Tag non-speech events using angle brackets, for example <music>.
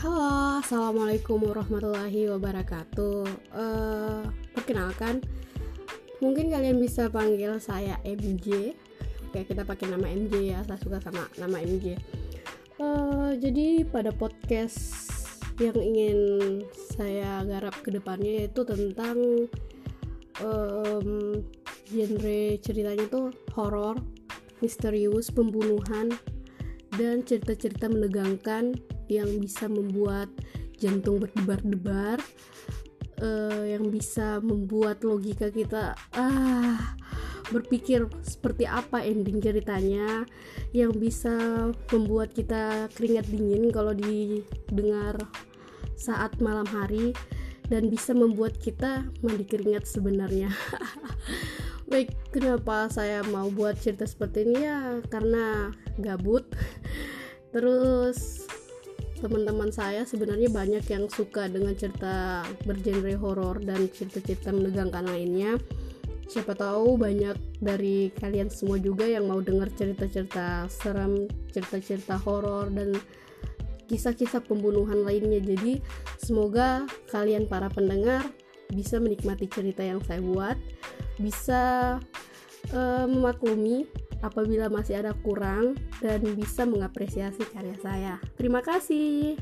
Assalamualaikum warahmatullahi wabarakatuh. Uh, perkenalkan, mungkin kalian bisa panggil saya MJ. Oke, kita pakai nama MJ ya. Saya suka sama nama MJ. Uh, eh, jadi pada podcast yang ingin saya garap ke depannya yaitu tentang um, genre ceritanya tuh horor, misterius, pembunuhan, dan cerita-cerita menegangkan yang bisa membuat jantung berdebar-debar uh, yang bisa membuat logika kita ah berpikir seperti apa ending ceritanya yang bisa membuat kita keringat dingin kalau didengar saat malam hari dan bisa membuat kita mandi keringat sebenarnya. <laughs> Baik kenapa saya mau buat cerita seperti ini? Ya karena gabut. <laughs> Terus teman-teman saya sebenarnya banyak yang suka dengan cerita bergenre horor dan cerita-cerita menegangkan lainnya. Siapa tahu banyak dari kalian semua juga yang mau dengar cerita-cerita serem cerita-cerita horor dan kisah-kisah pembunuhan lainnya. Jadi semoga kalian para pendengar bisa menikmati cerita yang saya buat bisa uh, memaklumi apabila masih ada kurang dan bisa mengapresiasi karya saya. Terima kasih.